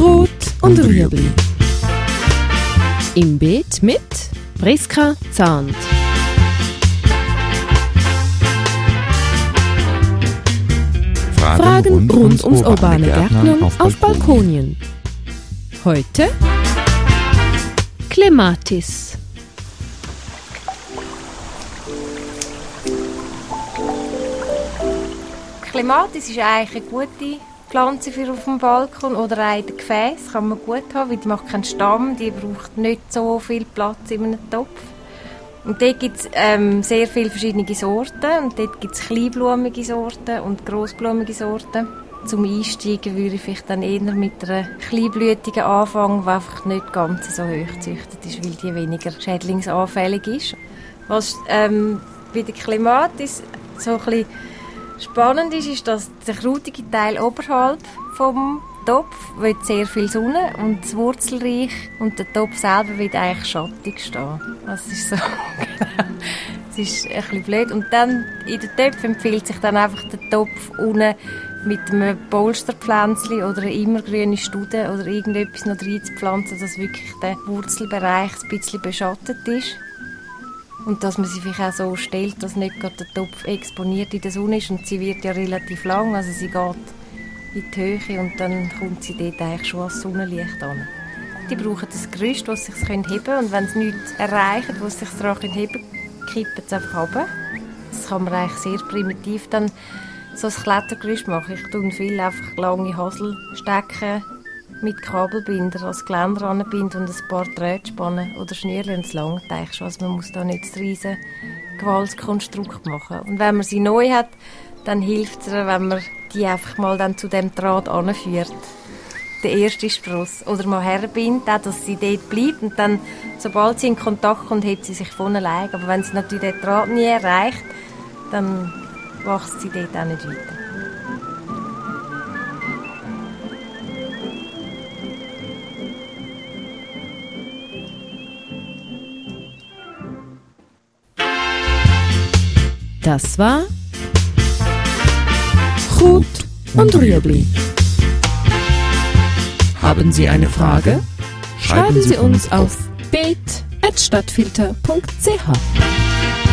Rot und Rüebli. Im Beet mit Priska Zahnt. Fragen rund ums urbane Gärtnern auf Balkonien. Heute Clematis. Clematis ist eigentlich eine gute Pflanze für auf dem Balkon oder auch in den Gefäß kann man gut haben, weil die macht keinen Stamm, die braucht nicht so viel Platz in einem Topf. Und dort gibt es ähm, sehr viele verschiedene Sorten und dort gibt es kleinblumige Sorten und grossblumige Sorten. Zum Einsteigen würde ich dann eher mit einer kleinblütigen anfangen, die einfach nicht ganz so hoch gezüchtet ist, weil die weniger schädlingsanfällig ist. Was ähm, bei der Klimatis so ein bisschen spannend ist, ist, dass der krautige Teil oberhalb vom Topf wird sehr viel Sonne und das Wurzelreich und der Topf selber wird eigentlich schattig stehen. Das ist so, das ist ein bisschen blöd. Und dann in den Töpfen empfiehlt sich dann einfach der Topf unten mit einem Polsterpflänzchen oder eine immergrüne Stude oder irgendetwas noch reinzupflanzen, dass wirklich der Wurzelbereich ein bisschen beschattet ist. Und dass man sie vielleicht auch so stellt, dass nicht gerade der Topf exponiert in der Sonne ist und sie wird ja relativ lang, also sie geht in die Höhe und dann kommt sie dort eigentlich schon als Sonnenlicht an. Die brauchen das Gerüst, das sich heben können und wenn sie nichts erreichen, wo sich daran heben können, kippen sie einfach runter. Das kann man eigentlich sehr primitiv dann so ein Klettergerüst machen. Ich tue viel einfach lange Haselstecken mit Kabelbinder als Geländer anbinden und ein paar Drähtspannen oder Schnürchen es langt eigentlich schon. Also man muss da nicht das riesen Gewaltkonstrukt machen. Und wenn man sie neu hat, dann hilft es wenn man die einfach mal dann zu dem Draht anführt. Der erste Spross. Oder mal herbindet, dass sie dort bleibt und dann, sobald sie in Kontakt kommt, hebt sie sich von allein. Aber wenn sie natürlich den Draht nie erreicht, dann wächst sie dort auch nicht weiter. Das war Rot und Rüebli. Haben Sie eine Frage? Schreiben Sie uns auf beet.stadtfilter.ch.